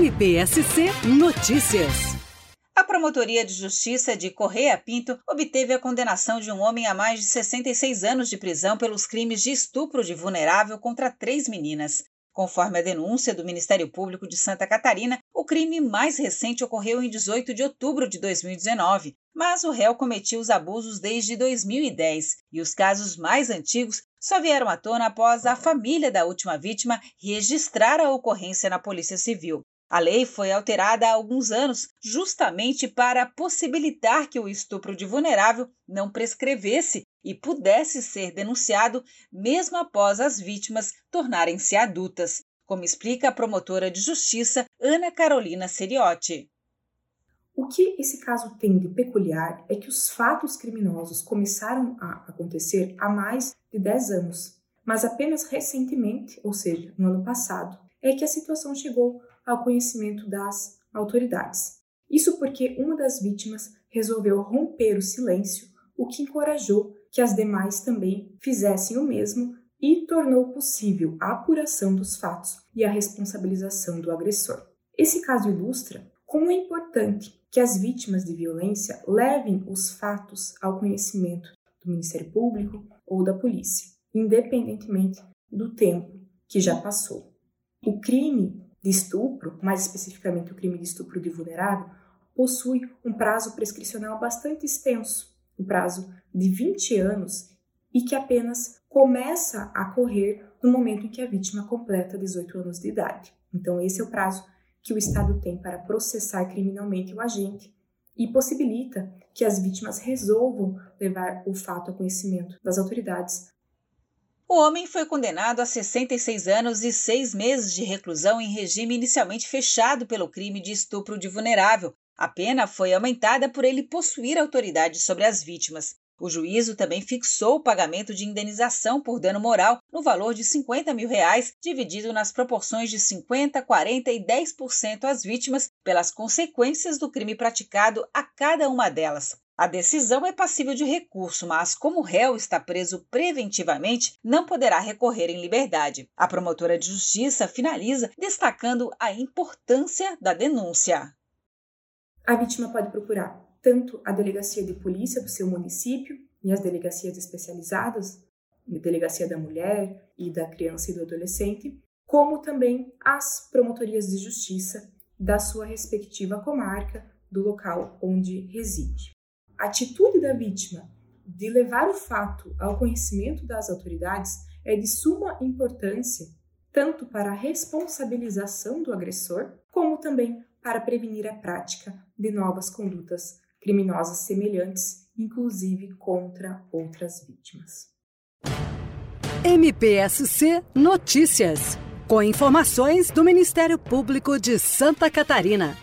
MPSC Notícias. A Promotoria de Justiça de Correia Pinto obteve a condenação de um homem a mais de 66 anos de prisão pelos crimes de estupro de vulnerável contra três meninas. Conforme a denúncia do Ministério Público de Santa Catarina, o crime mais recente ocorreu em 18 de outubro de 2019, mas o réu cometia os abusos desde 2010 e os casos mais antigos só vieram à tona após a família da última vítima registrar a ocorrência na Polícia Civil. A lei foi alterada há alguns anos justamente para possibilitar que o estupro de vulnerável não prescrevesse e pudesse ser denunciado mesmo após as vítimas tornarem-se adultas, como explica a promotora de justiça Ana Carolina Seriotti. O que esse caso tem de peculiar é que os fatos criminosos começaram a acontecer há mais de 10 anos, mas apenas recentemente, ou seja, no ano passado, é que a situação chegou ao conhecimento das autoridades. Isso porque uma das vítimas resolveu romper o silêncio, o que encorajou que as demais também fizessem o mesmo e tornou possível a apuração dos fatos e a responsabilização do agressor. Esse caso ilustra como é importante que as vítimas de violência levem os fatos ao conhecimento do Ministério Público ou da polícia, independentemente do tempo que já passou. O crime de estupro, mais especificamente o crime de estupro de vulnerável, possui um prazo prescricional bastante extenso, um prazo de 20 anos, e que apenas começa a correr no momento em que a vítima completa 18 anos de idade. Então, esse é o prazo que o Estado tem para processar criminalmente o agente e possibilita que as vítimas resolvam levar o fato a conhecimento das autoridades o homem foi condenado a 66 anos e seis meses de reclusão em regime inicialmente fechado pelo crime de estupro de vulnerável. A pena foi aumentada por ele possuir autoridade sobre as vítimas. O juízo também fixou o pagamento de indenização por dano moral no valor de 50 mil reais, dividido nas proporções de 50, 40 e 10% às vítimas pelas consequências do crime praticado a cada uma delas. A decisão é passível de recurso, mas como o réu está preso preventivamente, não poderá recorrer em liberdade. A promotora de justiça finaliza destacando a importância da denúncia. A vítima pode procurar tanto a delegacia de polícia do seu município e as delegacias especializadas, delegacia da mulher e da criança e do adolescente, como também as promotorias de justiça da sua respectiva comarca, do local onde reside. A atitude da vítima de levar o fato ao conhecimento das autoridades é de suma importância tanto para a responsabilização do agressor, como também para prevenir a prática de novas condutas criminosas semelhantes, inclusive contra outras vítimas. MPSC Notícias, com informações do Ministério Público de Santa Catarina.